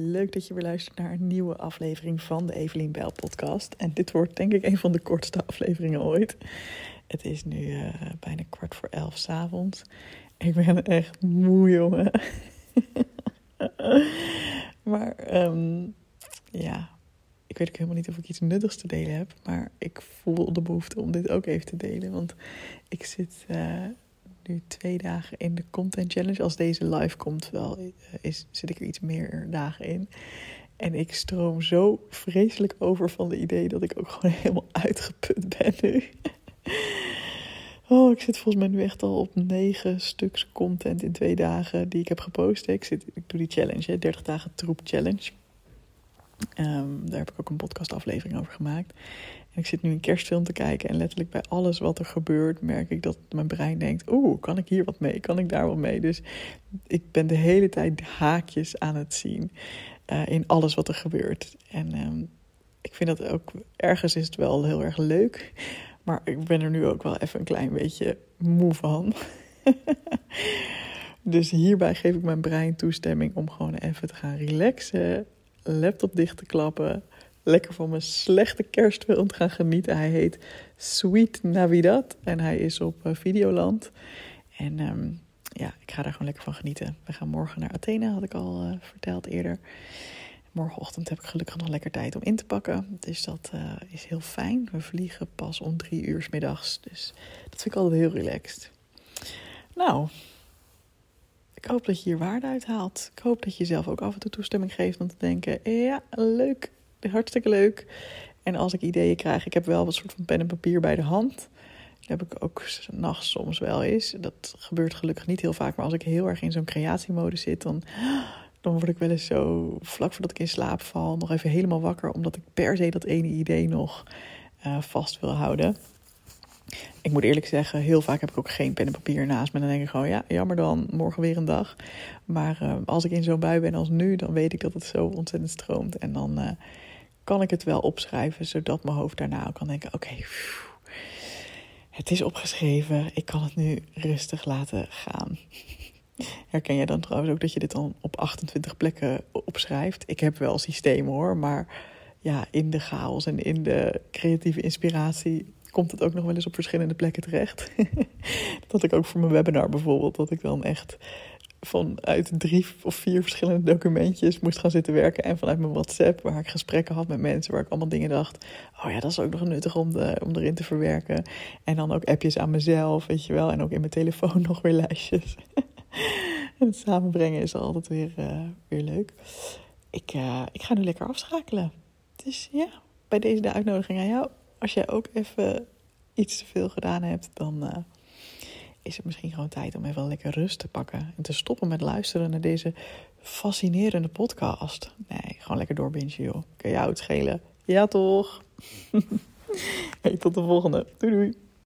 leuk dat je weer luistert naar een nieuwe aflevering van de Evelien Bijl podcast. En dit wordt denk ik een van de kortste afleveringen ooit. Het is nu uh, bijna kwart voor elf s'avonds. Ik ben echt moe, jongen. maar um, ja, ik weet ook helemaal niet of ik iets nuttigs te delen heb. Maar ik voel de behoefte om dit ook even te delen. Want ik zit... Uh, nu twee dagen in de Content Challenge. Als deze live komt, wel, eh, is, zit ik er iets meer dagen in. En ik stroom zo vreselijk over van de idee dat ik ook gewoon helemaal uitgeput ben nu. Oh, ik zit volgens mij nu echt al op negen stuks content in twee dagen die ik heb gepost. Ik, zit, ik doe die challenge, 30 dagen troep challenge. Um, daar heb ik ook een podcastaflevering over gemaakt. Ik zit nu een kerstfilm te kijken en letterlijk bij alles wat er gebeurt merk ik dat mijn brein denkt: oeh, kan ik hier wat mee? Kan ik daar wat mee? Dus ik ben de hele tijd haakjes aan het zien uh, in alles wat er gebeurt. En um, ik vind dat ook ergens is het wel heel erg leuk, maar ik ben er nu ook wel even een klein beetje moe van. dus hierbij geef ik mijn brein toestemming om gewoon even te gaan relaxen, laptop dicht te klappen lekker van mijn slechte kerstfilm gaan genieten. Hij heet Sweet Navidad en hij is op uh, Videoland. En um, ja, ik ga daar gewoon lekker van genieten. We gaan morgen naar Athene, had ik al uh, verteld eerder. Morgenochtend heb ik gelukkig nog lekker tijd om in te pakken. Dus dat uh, is heel fijn. We vliegen pas om drie uur s middags. Dus dat vind ik altijd heel relaxed. Nou, ik hoop dat je hier waarde uit haalt. Ik hoop dat je jezelf ook af en toe toestemming geeft om te denken: ja, leuk hartstikke leuk. En als ik ideeën krijg, ik heb wel wat soort van pen en papier bij de hand. Dat heb ik ook nachts soms wel eens. Dat gebeurt gelukkig niet heel vaak. Maar als ik heel erg in zo'n creatiemode zit, dan, dan word ik wel eens zo vlak voordat ik in slaap val, nog even helemaal wakker. Omdat ik per se dat ene idee nog uh, vast wil houden. Ik moet eerlijk zeggen, heel vaak heb ik ook geen pen en papier naast me. Dan denk ik gewoon, ja, jammer dan, morgen weer een dag. Maar uh, als ik in zo'n bui ben als nu, dan weet ik dat het zo ontzettend stroomt. En dan uh, kan ik het wel opschrijven, zodat mijn hoofd daarna kan denken: oké, het is opgeschreven, ik kan het nu rustig laten gaan. Herken jij dan trouwens ook dat je dit dan op 28 plekken opschrijft? Ik heb wel systemen hoor, maar ja, in de chaos en in de creatieve inspiratie komt het ook nog wel eens op verschillende plekken terecht. dat ik ook voor mijn webinar bijvoorbeeld, dat ik dan echt vanuit drie of vier verschillende documentjes moest gaan zitten werken. En vanuit mijn WhatsApp, waar ik gesprekken had met mensen, waar ik allemaal dingen dacht. Oh ja, dat is ook nog nuttig om, om erin te verwerken. En dan ook appjes aan mezelf, weet je wel. En ook in mijn telefoon nog weer lijstjes. het samenbrengen is altijd weer, uh, weer leuk. Ik, uh, ik ga nu lekker afschakelen. Dus ja, bij deze de uitnodiging aan jou. Als jij ook even iets te veel gedaan hebt, dan. Uh, is het misschien gewoon tijd om even lekker rust te pakken. En te stoppen met luisteren naar deze fascinerende podcast. Nee, gewoon lekker doorbingen, joh. Kun je het schelen? Ja, toch? hey, tot de volgende. Doei doei.